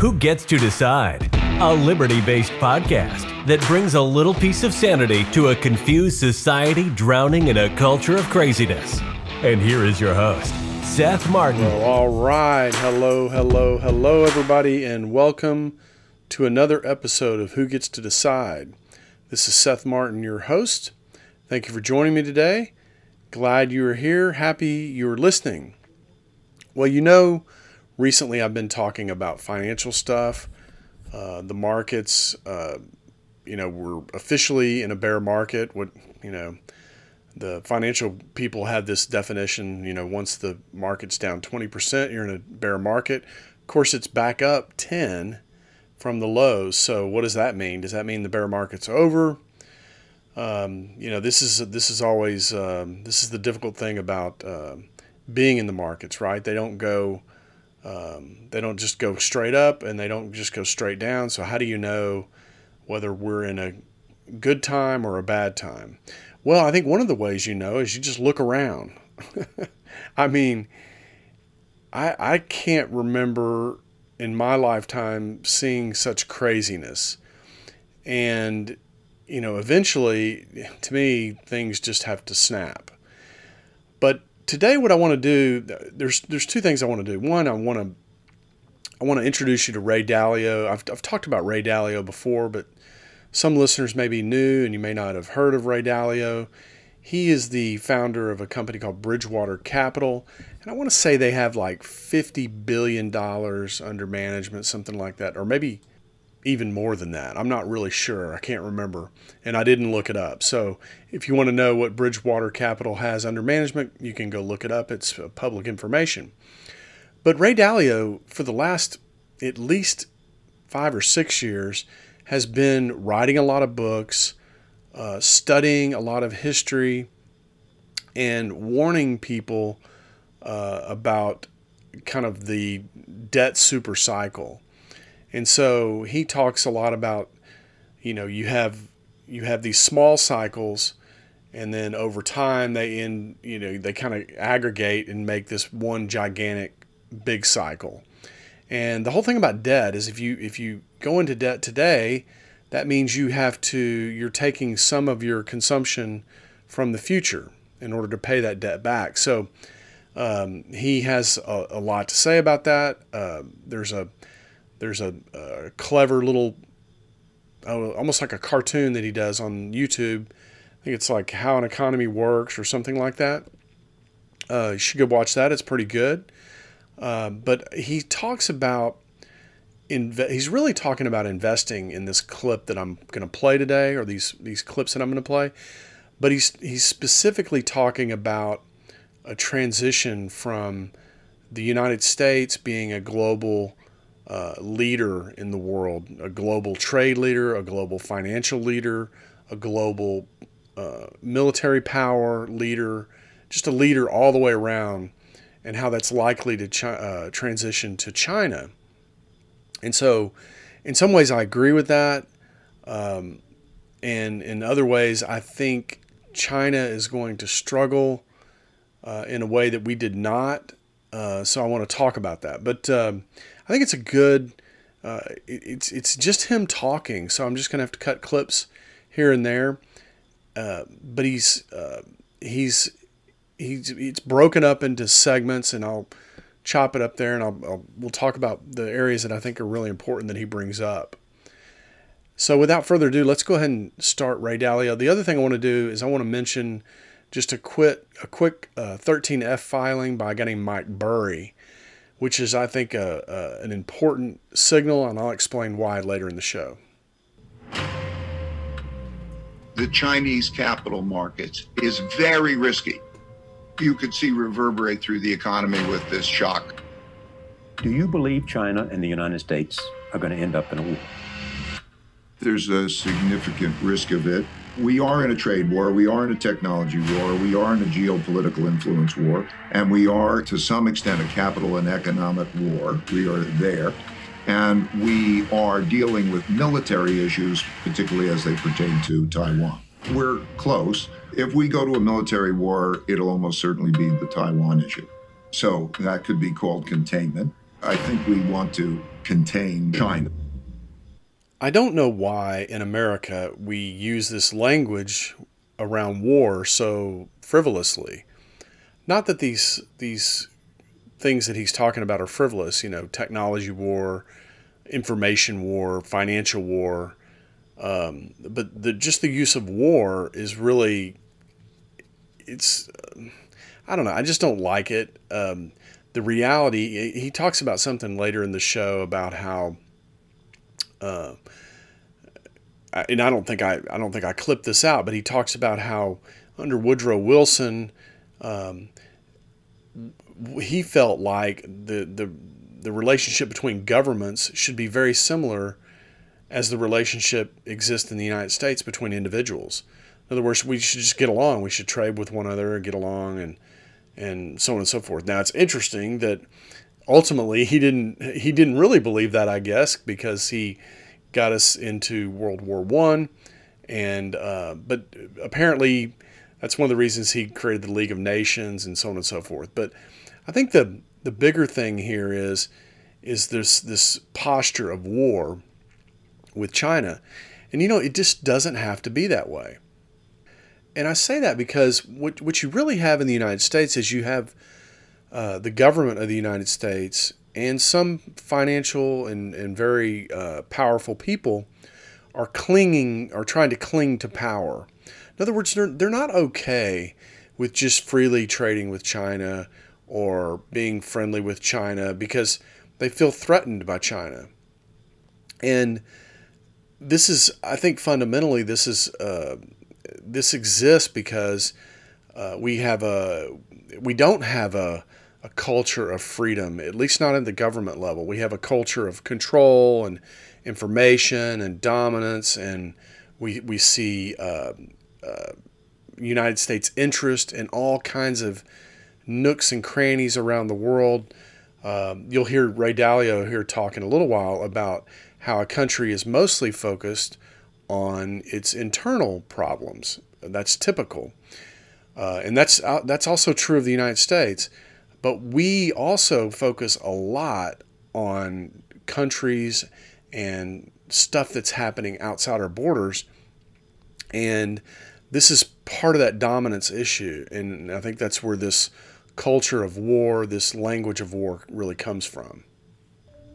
Who Gets to Decide? A liberty based podcast that brings a little piece of sanity to a confused society drowning in a culture of craziness. And here is your host, Seth Martin. Well, all right. Hello, hello, hello, everybody, and welcome to another episode of Who Gets to Decide. This is Seth Martin, your host. Thank you for joining me today. Glad you are here. Happy you're listening. Well, you know, recently I've been talking about financial stuff, uh, the markets. Uh, you know, we're officially in a bear market. What, you know, the financial people had this definition, you know, once the market's down 20%, you're in a bear market. Of course, it's back up 10 from the lows. So what does that mean? Does that mean the bear market's over? Um, you know, this is this is always um, this is the difficult thing about uh, being in the markets, right? They don't go um, they don't just go straight up and they don't just go straight down. So how do you know whether we're in a good time or a bad time? Well, I think one of the ways you know is you just look around. I mean, I I can't remember in my lifetime seeing such craziness. And you know, eventually to me things just have to snap. But today what I want to do there's there's two things I want to do. One, I want to I want to introduce you to Ray Dalio. I've, I've talked about Ray Dalio before, but some listeners may be new and you may not have heard of Ray Dalio. He is the founder of a company called Bridgewater Capital, and I want to say they have like fifty billion dollars under management, something like that, or maybe even more than that. I'm not really sure. I can't remember. And I didn't look it up. So if you want to know what Bridgewater Capital has under management, you can go look it up. It's uh, public information. But Ray Dalio, for the last at least five or six years, has been writing a lot of books, uh, studying a lot of history, and warning people uh, about kind of the debt super cycle and so he talks a lot about, you know, you have you have these small cycles, and then over time they in you know they kind of aggregate and make this one gigantic big cycle. And the whole thing about debt is if you if you go into debt today, that means you have to you're taking some of your consumption from the future in order to pay that debt back. So um, he has a, a, lot to say about that. Uh, there's a there's a, a clever little, oh, almost like a cartoon that he does on YouTube. I think it's like How an Economy Works or something like that. Uh, you should go watch that. It's pretty good. Uh, but he talks about, inve- he's really talking about investing in this clip that I'm going to play today, or these these clips that I'm going to play. But he's he's specifically talking about a transition from the United States being a global uh, leader in the world a global trade leader, a global financial leader, a global uh, military power leader, just a leader all the way around, and how that's likely to chi- uh, transition to China. And so, in some ways, I agree with that. Um, and in other ways, I think China is going to struggle uh, in a way that we did not. Uh, so I want to talk about that. But um, I think it's a good. Uh, it's it's just him talking, so I'm just gonna have to cut clips here and there. Uh, but he's uh, he's he's it's broken up into segments, and I'll chop it up there, and I'll, I'll we'll talk about the areas that I think are really important that he brings up. So without further ado, let's go ahead and start Ray Dalio. The other thing I want to do is I want to mention just a quick a quick uh, 13F filing by a guy named Mike Burry which is, I think, a, a, an important signal, and I'll explain why later in the show. The Chinese capital markets is very risky. You could see reverberate through the economy with this shock. Do you believe China and the United States are going to end up in a war? There's a significant risk of it we are in a trade war, we are in a technology war, we are in a geopolitical influence war, and we are to some extent a capital and economic war. We are there. And we are dealing with military issues, particularly as they pertain to Taiwan. We're close. If we go to a military war, it'll almost certainly be the Taiwan issue. So that could be called containment. I think we want to contain China. I don't know why in America we use this language around war so frivolously. Not that these these things that he's talking about are frivolous, you know, technology war, information war, financial war, um, but the, just the use of war is really it's I don't know. I just don't like it. Um, the reality. He talks about something later in the show about how. Uh, and I don't think I I don't think I clipped this out, but he talks about how under Woodrow Wilson, um, he felt like the the the relationship between governments should be very similar as the relationship exists in the United States between individuals. In other words, we should just get along. We should trade with one another and get along and and so on and so forth. Now it's interesting that ultimately he didn't he didn't really believe that, I guess, because he got us into World War One, and uh, but apparently that's one of the reasons he created the League of Nations and so on and so forth. But I think the the bigger thing here is is this this posture of war with China. And you know, it just doesn't have to be that way. And I say that because what, what you really have in the United States is you have uh, the government of the United States and some financial and, and very uh, powerful people are clinging, are trying to cling to power. In other words, they're, they're not okay with just freely trading with China or being friendly with China because they feel threatened by China. And this is, I think, fundamentally, this is uh, this exists because uh, we have a we don't have a a culture of freedom, at least not at the government level. We have a culture of control and information and dominance, and we we see uh, uh, United States interest in all kinds of nooks and crannies around the world. Um, you'll hear Ray Dalio here talk in a little while about how a country is mostly focused on its internal problems. That's typical, uh, and that's uh, that's also true of the United States. But we also focus a lot on countries and stuff that's happening outside our borders, and this is part of that dominance issue. And I think that's where this culture of war, this language of war, really comes from.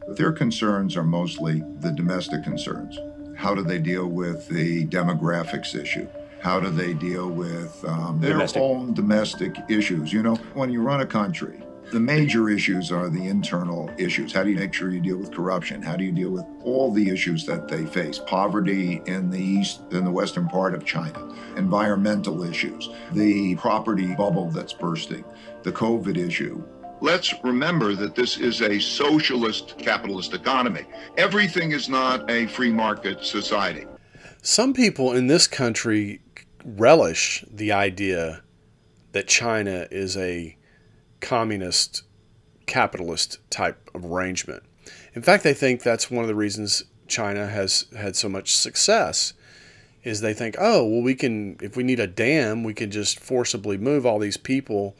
Their concerns are mostly the domestic concerns. How do they deal with the demographics issue? How do they deal with um, their domestic. own domestic issues? You know, when you run a country, the major issues are the internal issues. How do you make sure you deal with corruption? How do you deal with all the issues that they face? Poverty in the east, in the western part of China, environmental issues, the property bubble that's bursting, the COVID issue. Let's remember that this is a socialist capitalist economy. Everything is not a free market society. Some people in this country relish the idea that China is a communist capitalist type of arrangement. In fact, they think that's one of the reasons China has had so much success is they think, "Oh, well we can if we need a dam, we can just forcibly move all these people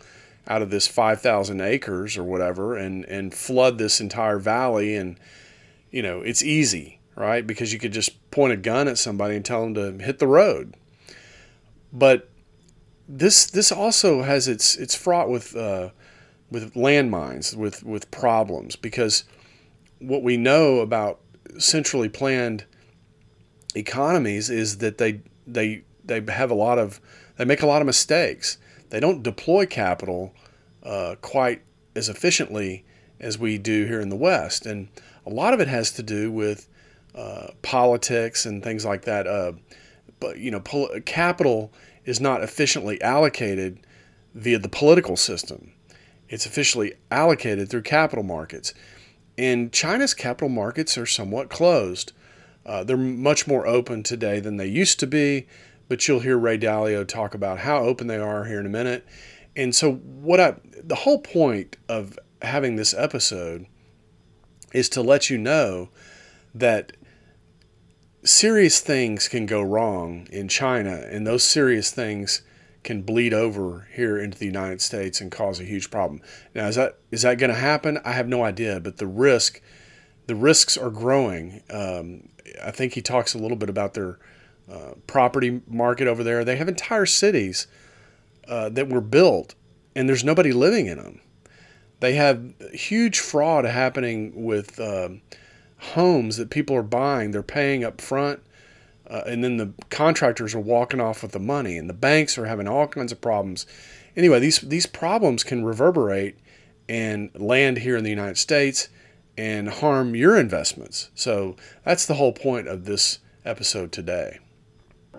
out of this 5,000 acres or whatever and and flood this entire valley and you know, it's easy, right? Because you could just point a gun at somebody and tell them to hit the road. But this this also has its it's fraught with uh, with landmines, with with problems because what we know about centrally planned economies is that they they they have a lot of they make a lot of mistakes. They don't deploy capital uh, quite as efficiently as we do here in the West, and a lot of it has to do with uh, politics and things like that. Uh, but you know, pol- capital is not efficiently allocated via the political system. It's officially allocated through capital markets. And China's capital markets are somewhat closed. Uh, they're much more open today than they used to be, but you'll hear Ray Dalio talk about how open they are here in a minute. And so, what I the whole point of having this episode is to let you know that serious things can go wrong in China, and those serious things can bleed over here into the United States and cause a huge problem. Now, is that is that going to happen? I have no idea, but the risk, the risks are growing. Um, I think he talks a little bit about their uh, property market over there. They have entire cities uh, that were built, and there's nobody living in them. They have huge fraud happening with um, homes that people are buying. They're paying up front uh, and then the contractors are walking off with the money, and the banks are having all kinds of problems. Anyway, these these problems can reverberate and land here in the United States and harm your investments. So that's the whole point of this episode today.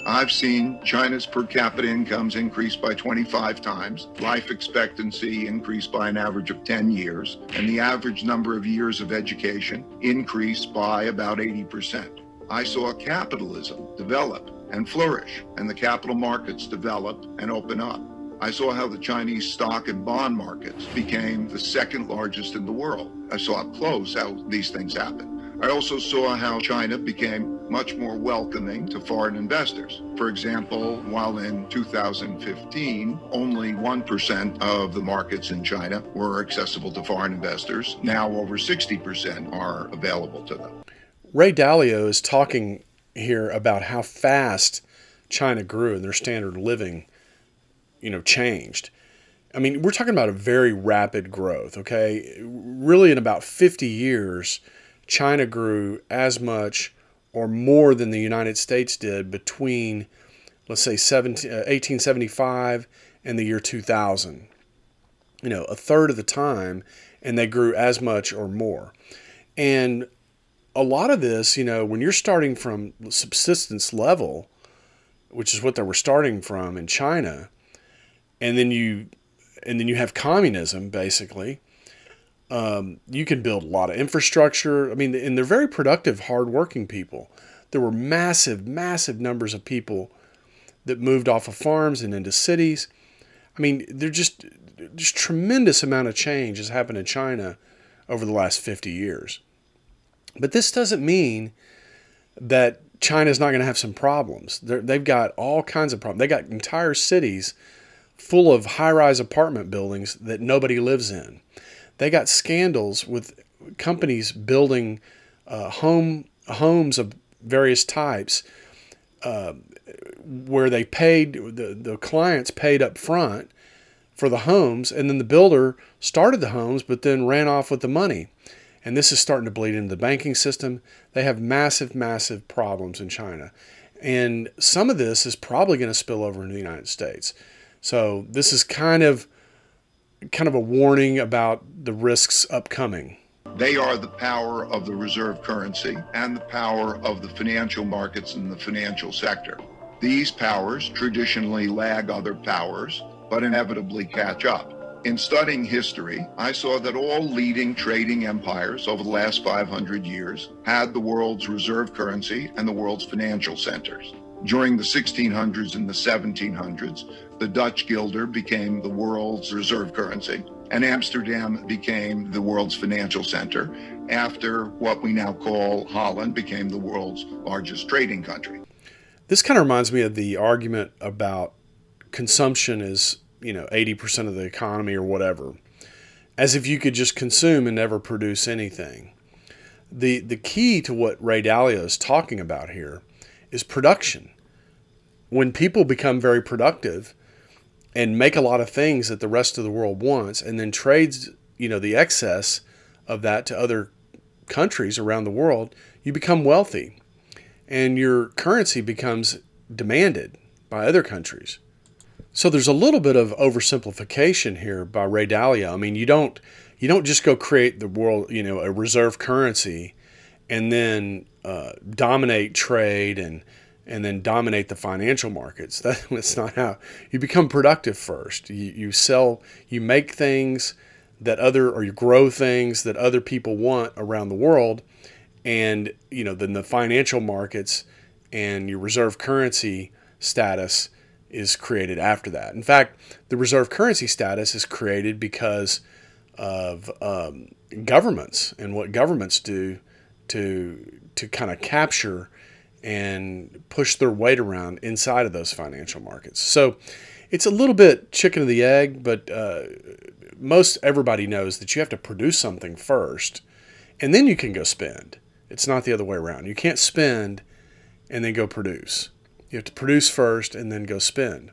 I've seen China's per capita incomes increase by 25 times, life expectancy increase by an average of 10 years, and the average number of years of education increase by about 80%. I saw capitalism develop and flourish, and the capital markets develop and open up. I saw how the Chinese stock and bond markets became the second largest in the world. I saw up close how these things happen. I also saw how China became much more welcoming to foreign investors. For example, while in 2015 only 1% of the markets in China were accessible to foreign investors, now over 60% are available to them. Ray Dalio is talking here about how fast China grew and their standard of living, you know, changed. I mean, we're talking about a very rapid growth, okay? Really, in about 50 years, China grew as much or more than the United States did between, let's say, 17, uh, 1875 and the year 2000. You know, a third of the time, and they grew as much or more. And a lot of this, you know, when you're starting from subsistence level, which is what they were starting from in China, and then you and then you have communism basically. Um, you can build a lot of infrastructure. I mean, and they're very productive, hardworking people. There were massive, massive numbers of people that moved off of farms and into cities. I mean, they're just just tremendous amount of change has happened in China over the last 50 years. But this doesn't mean that China's not going to have some problems. they they've got all kinds of problems. They got entire cities full of high-rise apartment buildings that nobody lives in. They got scandals with companies building uh, home homes of various types uh, where they paid the, the clients paid up front for the homes and then the builder started the homes but then ran off with the money and this is starting to bleed into the banking system. They have massive, massive problems in China. And some of this is probably going to spill over into the United States. So this is kind of kind of a warning about the risks upcoming. They are the power of the reserve currency and the power of the financial markets and the financial sector. These powers traditionally lag other powers, but inevitably catch up. In studying history, I saw that all leading trading empires over the last 500 years had the world's reserve currency and the world's financial centers. During the 1600s and the 1700s, the Dutch guilder became the world's reserve currency, and Amsterdam became the world's financial center after what we now call Holland became the world's largest trading country. This kind of reminds me of the argument about consumption is you know 80% of the economy or whatever as if you could just consume and never produce anything the the key to what ray dalio is talking about here is production when people become very productive and make a lot of things that the rest of the world wants and then trades you know the excess of that to other countries around the world you become wealthy and your currency becomes demanded by other countries so there's a little bit of oversimplification here by Ray Dalio. I mean, you don't you don't just go create the world, you know, a reserve currency, and then uh, dominate trade and and then dominate the financial markets. That, that's not how you become productive first. You, you sell, you make things that other or you grow things that other people want around the world, and you know then the financial markets and your reserve currency status is created after that. In fact, the reserve currency status is created because of um, governments and what governments do to to kind of capture and push their weight around inside of those financial markets. So, it's a little bit chicken of the egg, but uh, most everybody knows that you have to produce something first, and then you can go spend. It's not the other way around. You can't spend and then go produce. You have to produce first and then go spend.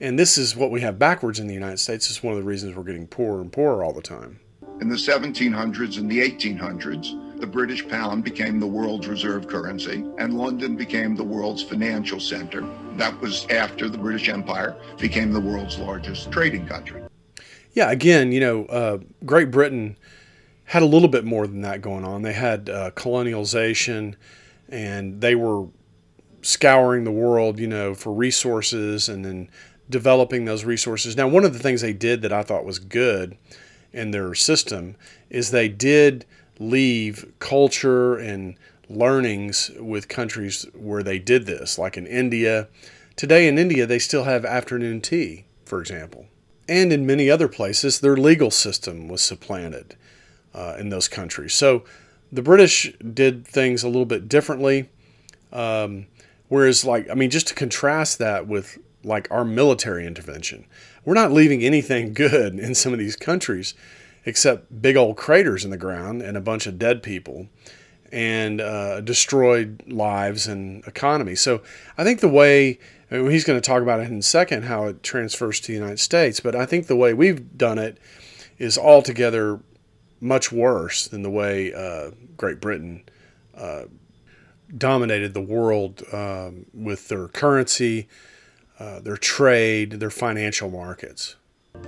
And this is what we have backwards in the United States. It's one of the reasons we're getting poorer and poorer all the time. In the 1700s and the 1800s, the British pound became the world's reserve currency, and London became the world's financial center. That was after the British Empire became the world's largest trading country. Yeah, again, you know, uh, Great Britain had a little bit more than that going on. They had uh, colonialization, and they were scouring the world, you know, for resources and then developing those resources. Now, one of the things they did that I thought was good in their system is they did leave culture and learnings with countries where they did this, like in India. Today in India, they still have afternoon tea, for example. And in many other places, their legal system was supplanted uh, in those countries. So the British did things a little bit differently. Um, whereas, like, I mean, just to contrast that with like our military intervention. We're not leaving anything good in some of these countries except big old craters in the ground and a bunch of dead people and uh, destroyed lives and economy. So I think the way he's going to talk about it in a second how it transfers to the United States, but I think the way we've done it is altogether much worse than the way uh, Great Britain uh, dominated the world um, with their currency uh, their trade, their financial markets.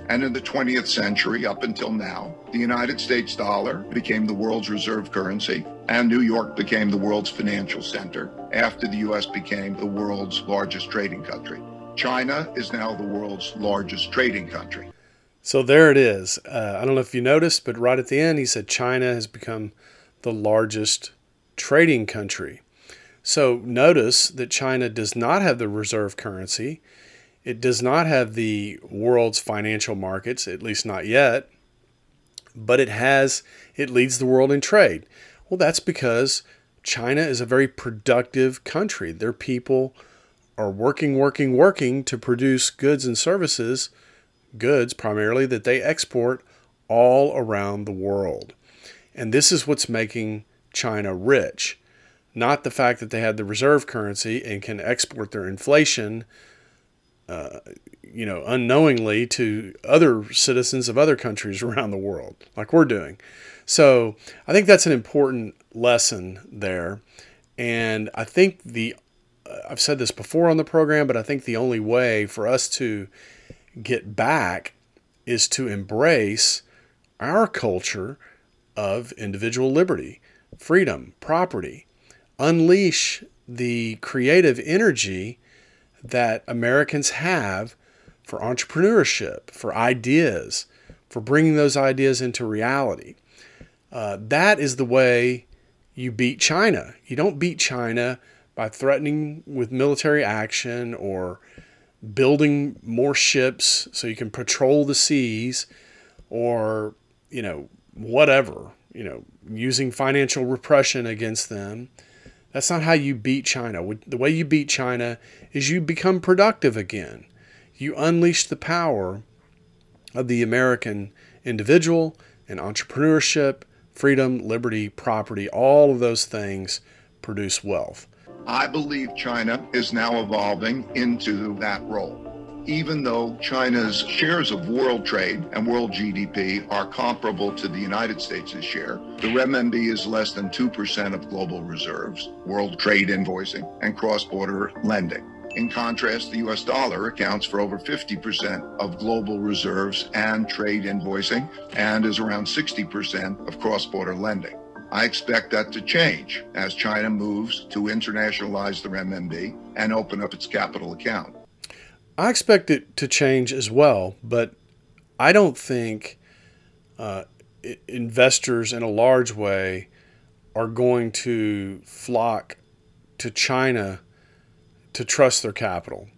And in the 20th century, up until now, the United States dollar became the world's reserve currency, and New York became the world's financial center after the U.S. became the world's largest trading country. China is now the world's largest trading country. So there it is. Uh, I don't know if you noticed, but right at the end, he said China has become the largest trading country. So notice that China does not have the reserve currency. It does not have the world's financial markets, at least not yet, but it has it leads the world in trade. Well, that's because China is a very productive country. Their people are working, working, working to produce goods and services, goods primarily that they export all around the world. And this is what's making China rich not the fact that they had the reserve currency and can export their inflation, uh, you know, unknowingly to other citizens of other countries around the world, like we're doing. So I think that's an important lesson there. And I think the, uh, I've said this before on the program, but I think the only way for us to get back is to embrace our culture of individual liberty, freedom, property, unleash the creative energy that Americans have for entrepreneurship, for ideas, for bringing those ideas into reality. Uh, that is the way you beat China. You don't beat China by threatening with military action or building more ships so you can patrol the seas or, you know, whatever, you know, using financial repression against them. That's not how you beat China. The way you beat China is you become productive again. You unleash the power of the American individual and entrepreneurship, freedom, liberty, property, all of those things produce wealth. I believe China is now evolving into that role even though China's shares of world trade and world GDP are comparable to the United States' share, the renminbi is less than 2% of global reserves, world trade invoicing, and cross border lending. In contrast, the US dollar accounts for over 50% of global reserves and trade invoicing and is around 60% of cross border lending. I expect that to change as China moves to internationalize the renminbi and open up its capital account. I expect it to change as well, but I don't think uh, investors in a large way are going to flock to China to trust their capital.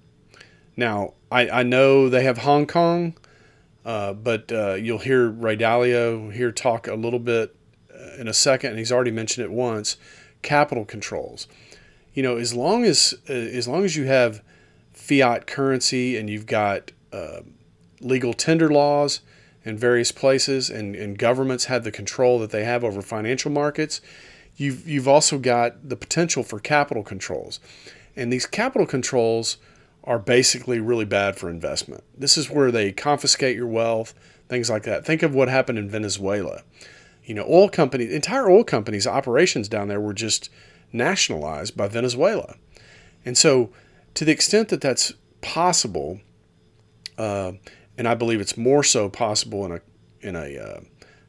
Now, I, I know they have Hong Kong, uh, but uh, you'll hear Ray Dalio here talk a little bit uh, in a second, and he's already mentioned it once. Capital controls. You know, as long as uh, as long as you have fiat currency and you've got uh, legal tender laws in various places, and, and governments have the control that they have over financial markets, you've, you've also got the potential for capital controls. And these capital controls are basically really bad for investment. This is where they confiscate your wealth, things like that. Think of what happened in Venezuela. You know, oil companies, entire oil companies' operations down there were just nationalized by Venezuela. And so, to the extent that that's possible, uh, and I believe it's more so possible in a in a uh,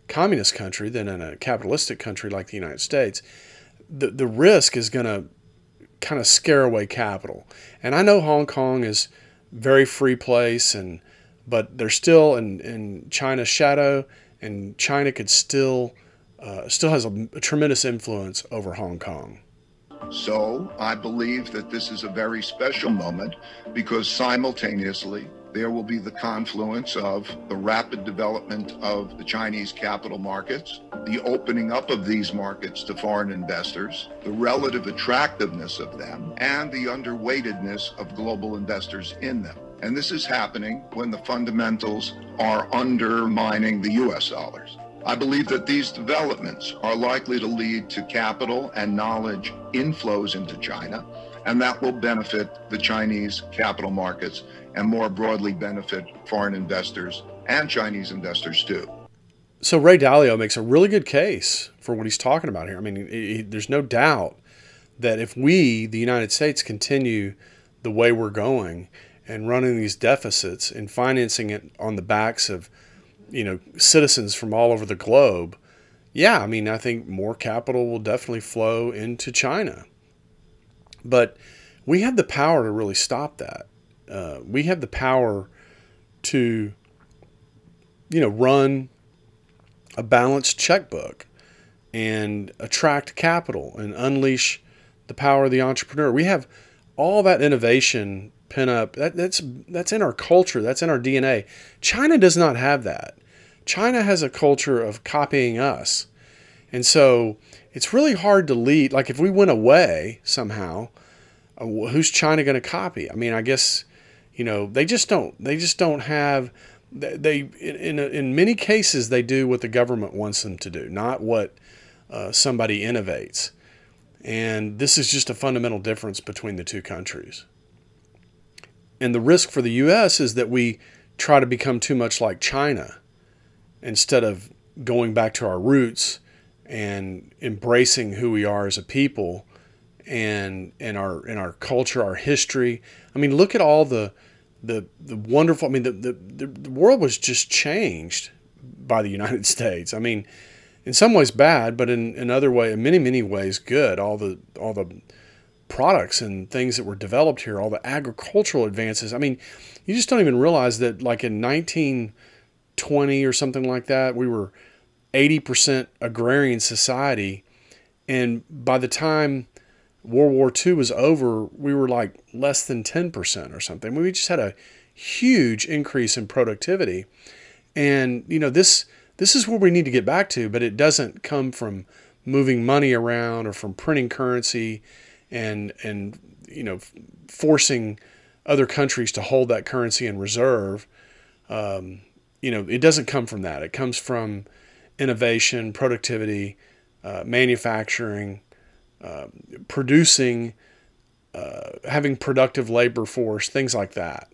communist country than in a capitalistic country like the United States, the the risk is going to kind of scare away capital. And I know Hong Kong is very free place, and but they're still in, in China's shadow, and China could still uh, still has a, a tremendous influence over Hong Kong. So I believe that this is a very special moment because simultaneously there will be the confluence of the rapid development of the Chinese capital markets, the opening up of these markets to foreign investors, the relative attractiveness of them, and the underweightedness of global investors in them. And this is happening when the fundamentals are undermining the US dollars. I believe that these developments are likely to lead to capital and knowledge inflows into China, and that will benefit the Chinese capital markets and more broadly benefit foreign investors and Chinese investors too. So Ray Dalio makes a really good case for what he's talking about here. I mean, he, he, there's no doubt that if we, the United States, continue the way we're going and running these deficits and financing it on the backs of you know citizens from all over the globe, yeah, I mean I think more capital will definitely flow into China. But we have the power to really stop that. Uh, we have the power to you know run a balanced checkbook and attract capital and unleash the power of the entrepreneur. We have all that innovation pin up. That, that's that's in our culture. That's in our DNA. China does not have that. China has a culture of copying us. And so it's really hard to lead. Like if we went away somehow, uh, who's China going to copy? I mean, I guess, you know, they just don't, they just don't have, they, in, in many cases, they do what the government wants them to do, not what uh, somebody innovates. And this is just a fundamental difference between the two countries. And the risk for the U.S. is that we try to become too much like China instead of going back to our roots and embracing who we are as a people and and our in our culture, our history. I mean, look at all the the the wonderful. I mean, the the, the world was just changed by the United States. I mean, in some ways bad, but in in other way, in many many ways good. All the all the products and things that were developed here, all the agricultural advances. I mean, you just don't even realize that, like in 19 20 or something like that. We were 80% agrarian society. And by the time World War II was over, we were like less than 10% or something. We just had a huge increase in productivity. And, you know, this this is where we need to get back to, but it doesn't come from moving money around or from printing currency and and you know forcing other countries to hold that currency in reserve. Um, you know, it doesn't come from that. It comes from innovation, productivity, uh, manufacturing, uh, producing, uh, having productive labor force, things like that.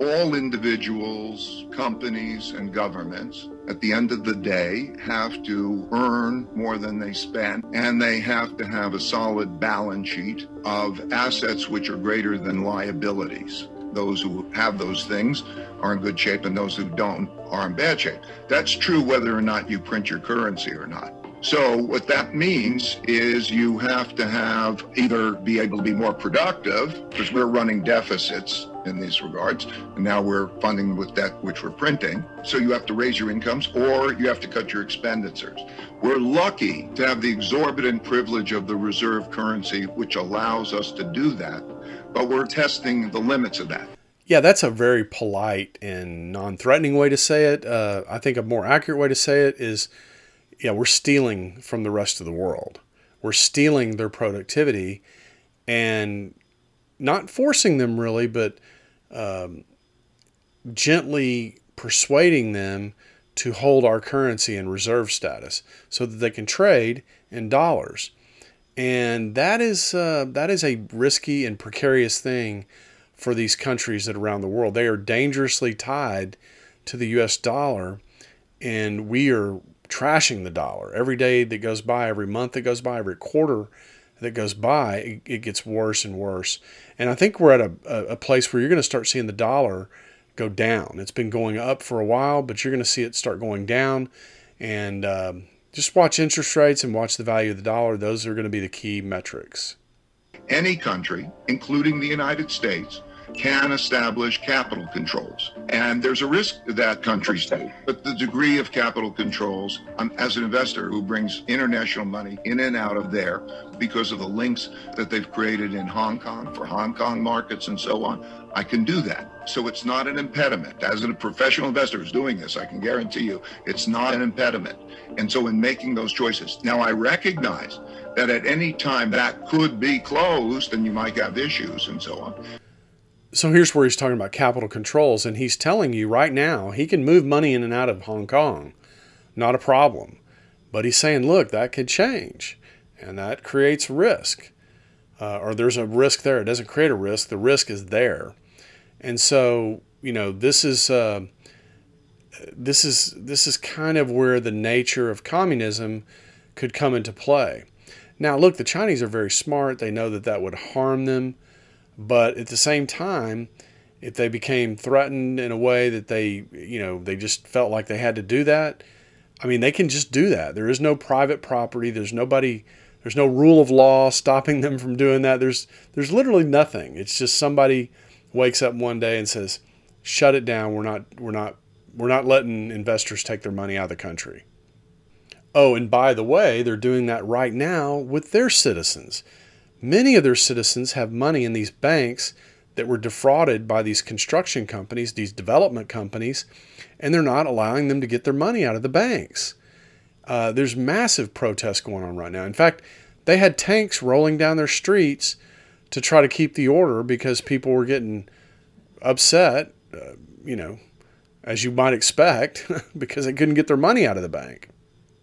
All individuals, companies, and governments at the end of the day have to earn more than they spend, and they have to have a solid balance sheet of assets which are greater than liabilities. Those who have those things are in good shape and those who don't are in bad shape. That's true whether or not you print your currency or not. So what that means is you have to have either be able to be more productive because we're running deficits in these regards and now we're funding with debt which we're printing. So you have to raise your incomes or you have to cut your expenditures. We're lucky to have the exorbitant privilege of the reserve currency which allows us to do that, but we're testing the limits of that. Yeah, that's a very polite and non-threatening way to say it. Uh, I think a more accurate way to say it is, yeah, we're stealing from the rest of the world. We're stealing their productivity, and not forcing them really, but um, gently persuading them to hold our currency in reserve status so that they can trade in dollars. And that is uh, that is a risky and precarious thing for these countries that around the world. They are dangerously tied to the U.S. dollar, and we are trashing the dollar every day that goes by, every month that goes by, every quarter that goes by. It, it gets worse and worse. And I think we're at a, a place where you're going to start seeing the dollar go down. It's been going up for a while, but you're going to see it start going down. And um, just watch interest rates and watch the value of the dollar. Those are going to be the key metrics. Any country, including the United States, can establish capital controls. And there's a risk that countries take. But the degree of capital controls, um, as an investor who brings international money in and out of there because of the links that they've created in Hong Kong for Hong Kong markets and so on, I can do that. So it's not an impediment. As a professional investor who's doing this, I can guarantee you it's not an impediment. And so in making those choices, now I recognize that at any time that could be closed and you might have issues and so on so here's where he's talking about capital controls, and he's telling you right now he can move money in and out of Hong Kong, not a problem. But he's saying, look, that could change, and that creates risk, uh, or there's a risk there. It doesn't create a risk; the risk is there, and so you know this is uh, this is this is kind of where the nature of communism could come into play. Now, look, the Chinese are very smart; they know that that would harm them but at the same time, if they became threatened in a way that they, you know, they just felt like they had to do that, I mean, they can just do that. There is no private property. There's nobody. There's no rule of law stopping them from doing that. There's there's literally nothing. It's just somebody wakes up one day and says, "Shut it down. We're not we're not we're not letting investors take their money out of the country." Oh, and by the way, they're doing that right now with their citizens. Many of their citizens have money in these banks that were defrauded by these construction companies, these development companies, and they're not allowing them to get their money out of the banks. Uh, there's massive protests going on right now. In fact, they had tanks rolling down their streets to try to keep the order because people were getting upset, uh, you know, as you might expect, because they couldn't get their money out of the bank.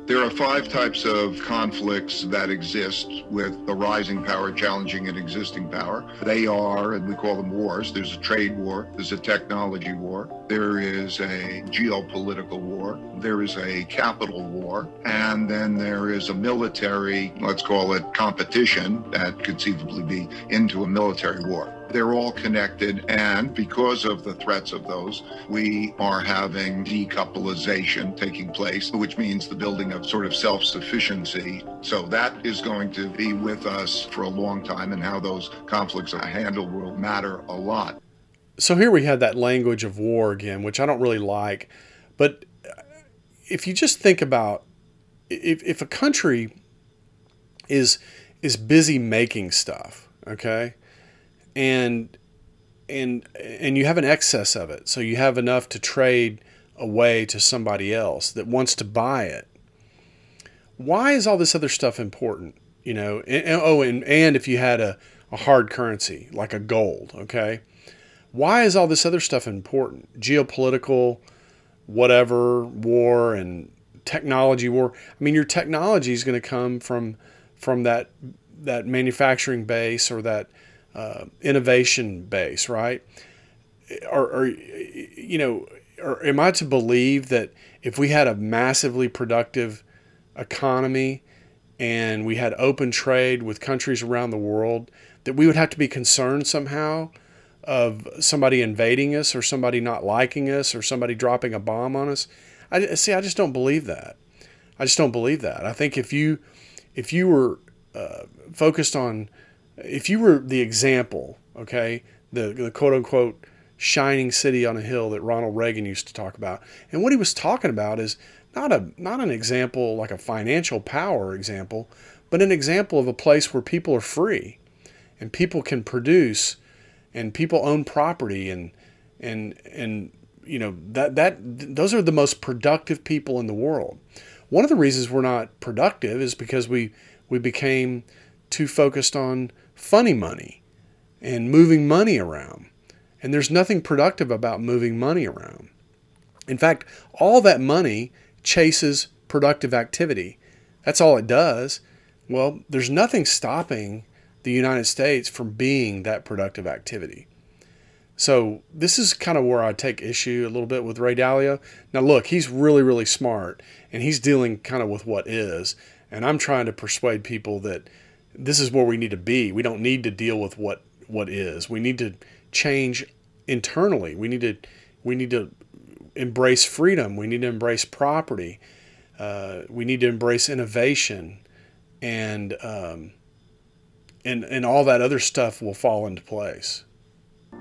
There are five types of conflicts that exist with the rising power challenging an existing power. They are, and we call them wars. There's a trade war, there's a technology war, there is a geopolitical war, there is a capital war, and then there is a military, let's call it competition, that conceivably be into a military war. They're all connected, and because of the threats of those, we are having decoupleization taking place, which means the building of sort of self sufficiency. So that is going to be with us for a long time, and how those conflicts are handled will matter a lot. So here we have that language of war again, which I don't really like. But if you just think about if, if a country is is busy making stuff, okay, and and and you have an excess of it. So you have enough to trade away to somebody else that wants to buy it. Why is all this other stuff important? You know and, oh and, and if you had a, a hard currency like a gold okay? Why is all this other stuff important? Geopolitical whatever war and technology war. I mean your technology is going to come from from that that manufacturing base or that uh, innovation base, right? Or, or, you know, or am I to believe that if we had a massively productive economy and we had open trade with countries around the world, that we would have to be concerned somehow of somebody invading us or somebody not liking us or somebody dropping a bomb on us? I see. I just don't believe that. I just don't believe that. I think if you if you were uh, focused on if you were the example, okay, the, the quote unquote shining city on a hill that Ronald Reagan used to talk about, and what he was talking about is not a not an example like a financial power example, but an example of a place where people are free and people can produce and people own property and and and you know that that those are the most productive people in the world. One of the reasons we're not productive is because we we became too focused on funny money and moving money around. And there's nothing productive about moving money around. In fact, all that money chases productive activity. That's all it does. Well, there's nothing stopping the United States from being that productive activity. So this is kind of where I take issue a little bit with Ray Dalio. Now look, he's really, really smart and he's dealing kind of with what is. And I'm trying to persuade people that this is where we need to be. We don't need to deal with what what is. We need to change internally. We need to we need to embrace freedom. We need to embrace property. Uh, we need to embrace innovation, and um, and and all that other stuff will fall into place.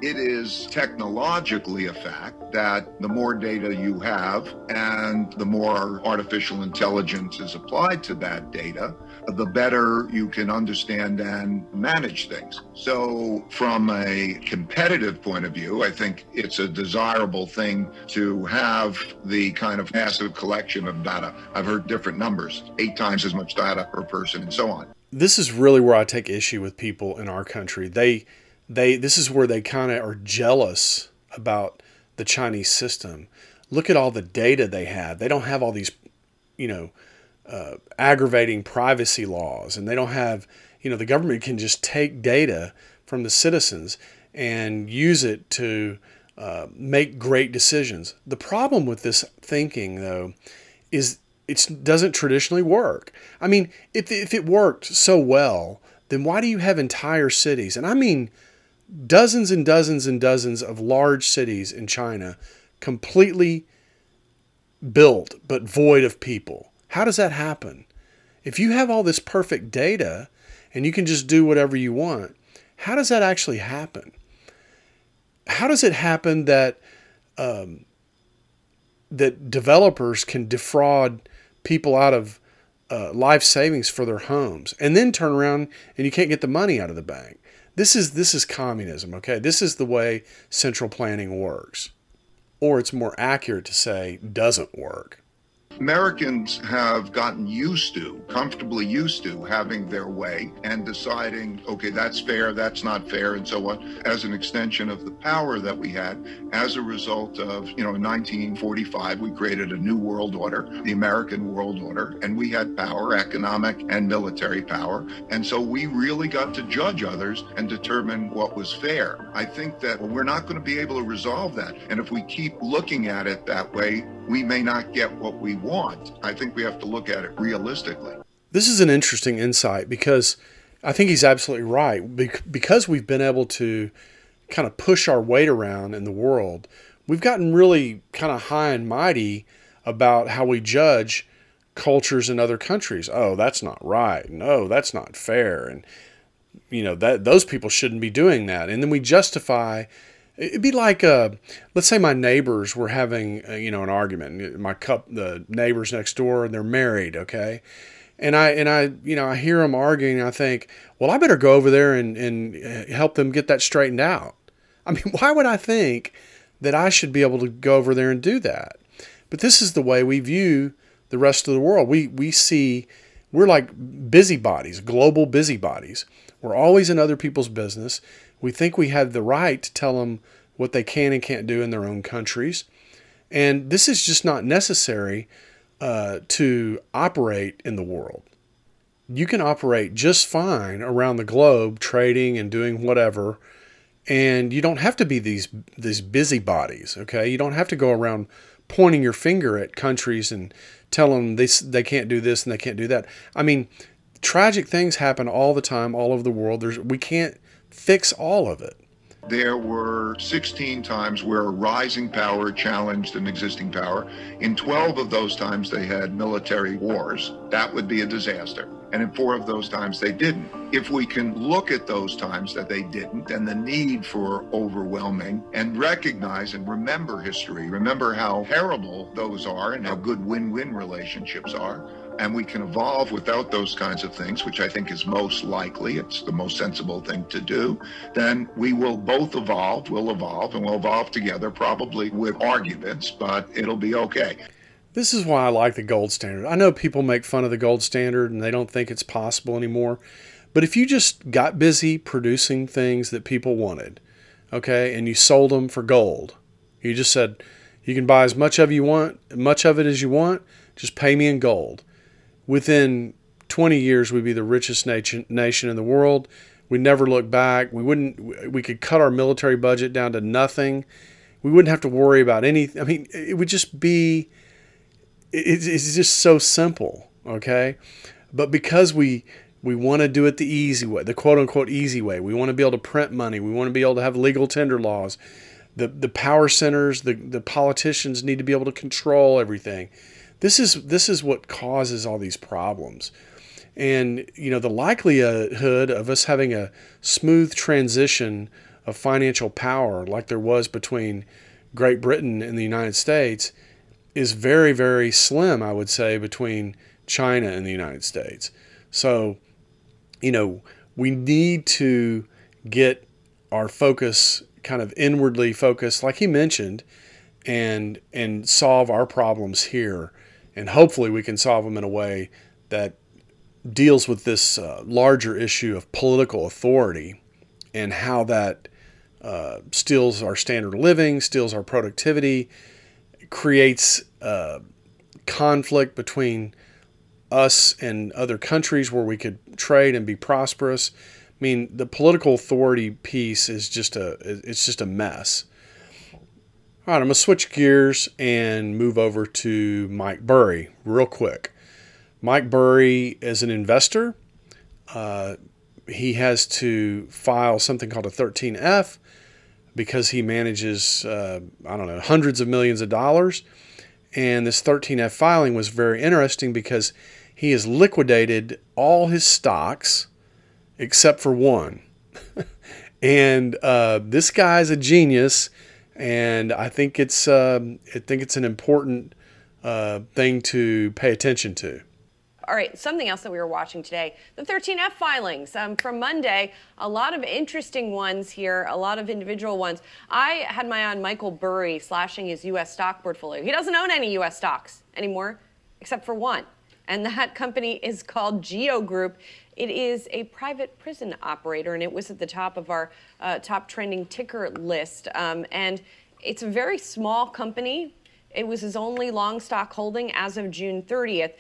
It is technologically a fact that the more data you have and the more artificial intelligence is applied to that data, the better you can understand and manage things. So, from a competitive point of view, I think it's a desirable thing to have the kind of massive collection of data. I've heard different numbers, eight times as much data per person, and so on. This is really where I take issue with people in our country. They they this is where they kind of are jealous about the Chinese system. Look at all the data they have. They don't have all these, you know, uh, aggravating privacy laws, and they don't have, you know, the government can just take data from the citizens and use it to uh, make great decisions. The problem with this thinking, though, is it doesn't traditionally work. I mean, if, if it worked so well, then why do you have entire cities? And I mean, dozens and dozens and dozens of large cities in China completely built but void of people. How does that happen? If you have all this perfect data and you can just do whatever you want, how does that actually happen? How does it happen that um, that developers can defraud people out of uh, life savings for their homes and then turn around and you can't get the money out of the bank? This is this is communism, okay? This is the way central planning works. Or it's more accurate to say doesn't work. Americans have gotten used to, comfortably used to, having their way and deciding, okay, that's fair, that's not fair, and so on, as an extension of the power that we had as a result of, you know, in 1945, we created a new world order, the American world order, and we had power, economic and military power. And so we really got to judge others and determine what was fair. I think that we're not going to be able to resolve that. And if we keep looking at it that way, we may not get what we want. I think we have to look at it realistically. This is an interesting insight because I think he's absolutely right. Because we've been able to kind of push our weight around in the world, we've gotten really kind of high and mighty about how we judge cultures in other countries. Oh, that's not right. No, that's not fair. And you know that those people shouldn't be doing that. And then we justify It'd be like, uh, let's say my neighbors were having, uh, you know, an argument. My cup, the neighbors next door, and they're married. Okay, and I and I, you know, I hear them arguing. I think, well, I better go over there and and uh, help them get that straightened out. I mean, why would I think that I should be able to go over there and do that? But this is the way we view the rest of the world. We we see we're like busybodies, global busybodies. We're always in other people's business. We think we have the right to tell them what they can and can't do in their own countries. And this is just not necessary uh, to operate in the world. You can operate just fine around the globe, trading and doing whatever, and you don't have to be these these busybodies. Okay, you don't have to go around pointing your finger at countries and telling them they they can't do this and they can't do that. I mean, tragic things happen all the time, all over the world. There's we can't fix all of it. There were 16 times where a rising power challenged an existing power. In 12 of those times, they had military wars. That would be a disaster. And in four of those times, they didn't. If we can look at those times that they didn't and the need for overwhelming and recognize and remember history, remember how terrible those are and how good win win relationships are and we can evolve without those kinds of things, which I think is most likely, it's the most sensible thing to do, then we will both evolve, we'll evolve, and we'll evolve together, probably with arguments, but it'll be okay. This is why I like the gold standard. I know people make fun of the gold standard and they don't think it's possible anymore, But if you just got busy producing things that people wanted, okay, and you sold them for gold, you just said, you can buy as much of you want, much of it as you want, just pay me in gold. Within 20 years, we'd be the richest nation nation in the world. We'd never look back. We wouldn't. We could cut our military budget down to nothing. We wouldn't have to worry about anything. I mean, it would just be. It's just so simple, okay? But because we we want to do it the easy way, the quote unquote easy way. We want to be able to print money. We want to be able to have legal tender laws. The the power centers, the the politicians need to be able to control everything. This is this is what causes all these problems. And you know, the likelihood of us having a smooth transition of financial power like there was between Great Britain and the United States is very, very slim, I would say, between China and the United States. So, you know, we need to get our focus kind of inwardly focused, like he mentioned, and and solve our problems here and hopefully we can solve them in a way that deals with this uh, larger issue of political authority and how that uh, steals our standard of living, steals our productivity, creates uh, conflict between us and other countries where we could trade and be prosperous. I mean, the political authority piece is just a it's just a mess. All right, I'm going to switch gears and move over to Mike Burry real quick. Mike Burry is an investor. Uh, he has to file something called a 13F because he manages, uh, I don't know, hundreds of millions of dollars. And this 13F filing was very interesting because he has liquidated all his stocks except for one. and uh, this guy's a genius and I think it's um, I think it's an important uh, thing to pay attention to. All right, something else that we were watching today the 13F filings um, from Monday. A lot of interesting ones here, a lot of individual ones. I had my on Michael Burry slashing his U.S. stock portfolio. He doesn't own any U.S. stocks anymore, except for one. And that company is called GEO Group. It is a private prison operator, and it was at the top of our uh, top trending ticker list. Um, and it's a very small company. It was his only long stock holding as of June 30th.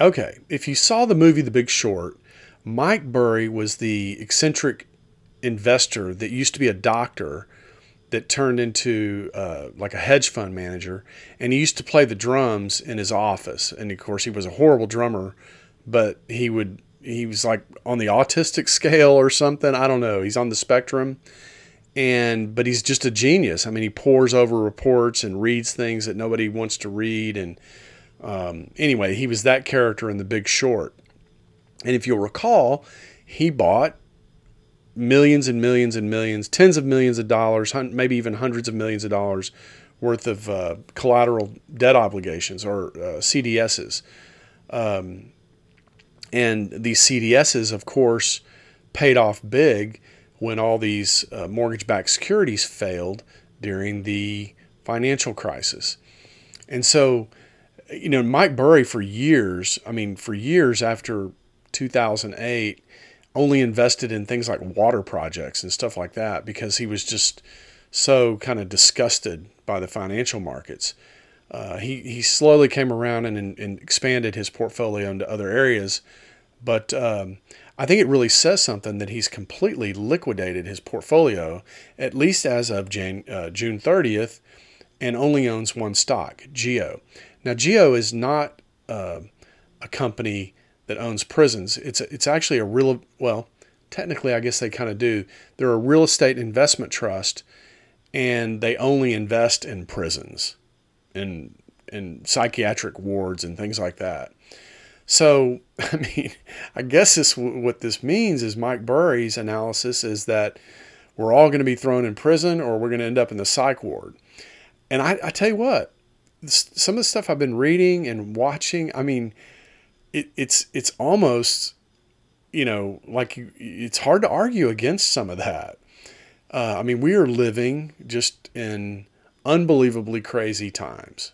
Okay, if you saw the movie The Big Short, Mike Burry was the eccentric investor that used to be a doctor that turned into uh, like a hedge fund manager. And he used to play the drums in his office. And of course, he was a horrible drummer, but he would he was like on the autistic scale or something. I don't know. He's on the spectrum. And but he's just a genius. I mean, he pores over reports and reads things that nobody wants to read. And um, anyway, he was that character in The Big Short. And if you'll recall, he bought millions and millions and millions, tens of millions of dollars, maybe even hundreds of millions of dollars worth of uh, collateral debt obligations or uh, CDSs. Um, and these CDSs, of course, paid off big when all these uh, mortgage backed securities failed during the financial crisis. And so, you know, Mike Burry, for years, I mean, for years after 2008, only invested in things like water projects and stuff like that because he was just so kind of disgusted by the financial markets. Uh, he, he slowly came around and, and expanded his portfolio into other areas but um, I think it really says something that he's completely liquidated his portfolio, at least as of Jan, uh, June 30th, and only owns one stock, Geo. Now, Geo is not uh, a company that owns prisons. It's it's actually a real well, technically, I guess they kind of do. They're a real estate investment trust, and they only invest in prisons, in in psychiatric wards and things like that. So, I mean, I guess this what this means is Mike Burry's analysis is that we're all going to be thrown in prison or we're going to end up in the psych ward. And I, I tell you what, some of the stuff I've been reading and watching, I mean, it, it's it's almost, you know, like it's hard to argue against some of that. Uh, I mean, we are living just in unbelievably crazy times.